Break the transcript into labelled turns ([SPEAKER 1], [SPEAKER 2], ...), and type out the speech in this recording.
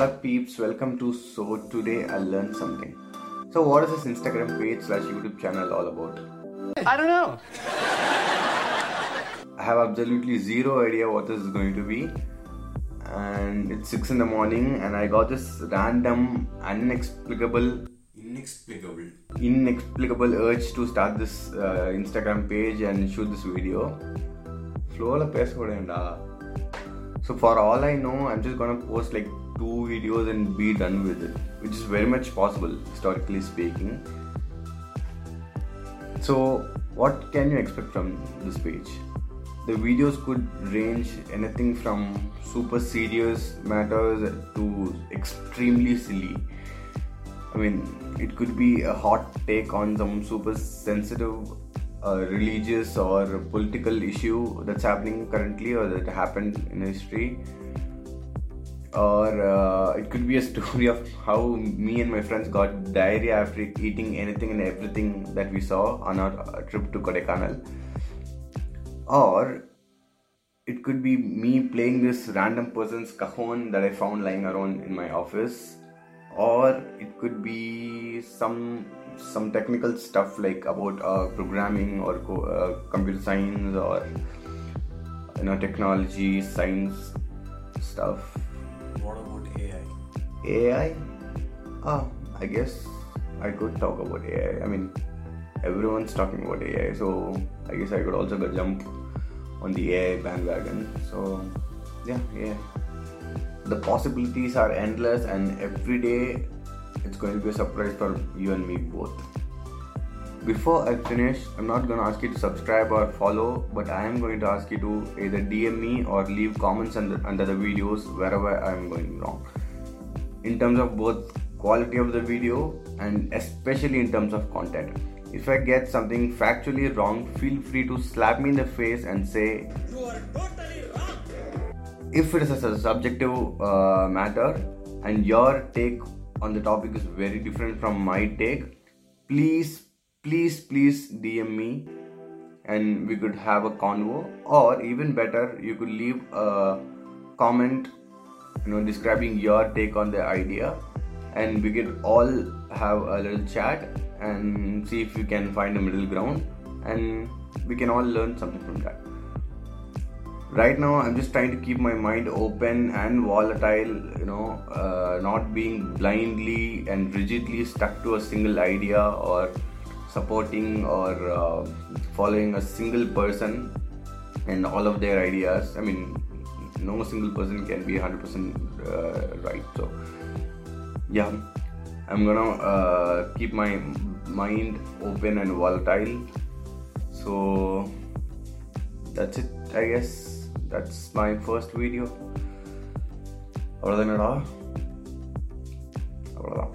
[SPEAKER 1] what up peeps welcome to so today i learned something. So what is this instagram page slash youtube channel all about?
[SPEAKER 2] I don't know.
[SPEAKER 1] I have absolutely zero idea what this is going to be. And it's 6 in the morning and i got this random inexplicable,
[SPEAKER 3] inexplicable.
[SPEAKER 1] inexplicable urge to start this uh, instagram page and shoot this video. Flow la so for all I know, I'm just gonna post like two videos and be done with it, which is very much possible, historically speaking. So what can you expect from this page? The videos could range anything from super serious matters to extremely silly. I mean, it could be a hot take on some super sensitive religious or political issue that's happening currently or that happened in history. Or uh, it could be a story of how me and my friends got diarrhea after eating anything and everything that we saw on our uh, trip to Kodaikanal. Or it could be me playing this random person's cajon that I found lying around in my office or it could be some some technical stuff like about uh, programming or co- uh, computer science or you know technology science stuff.
[SPEAKER 3] What about ai
[SPEAKER 1] ai ah i guess i could talk about ai i. Mean everyone's talking about ai so i guess i could also go jump on the ai bandwagon. So yeah yeah the possibilities are endless and every day it's going to be a surprise for you and me both. Before i finish i'm not going to ask you to subscribe or follow but i am going to ask you to either dm me or leave comments under, under the videos wherever i'm going wrong. In terms of both quality of the video and especially in terms of content. If i get something factually wrong feel free to slap me in the face and say if it is a subjective uh, matter and your take on the topic is very different from my take. Please please please dm me and we could have a convo. Or even better you could leave a comment you know describing your take on the idea. And we could all have a little chat and see if we can find a middle ground. And we can all learn something from that right now i'm just trying to keep my mind open and volatile you know uh, not being blindly and rigidly stuck to a single idea or supporting or uh, following a single person and all of their ideas. I mean no single person can be 100% uh, right. So yeah i'm gonna uh, keep my mind open and volatile. So that's it i guess that's my first video அவ்வளோதானடா அவ்வளோதான்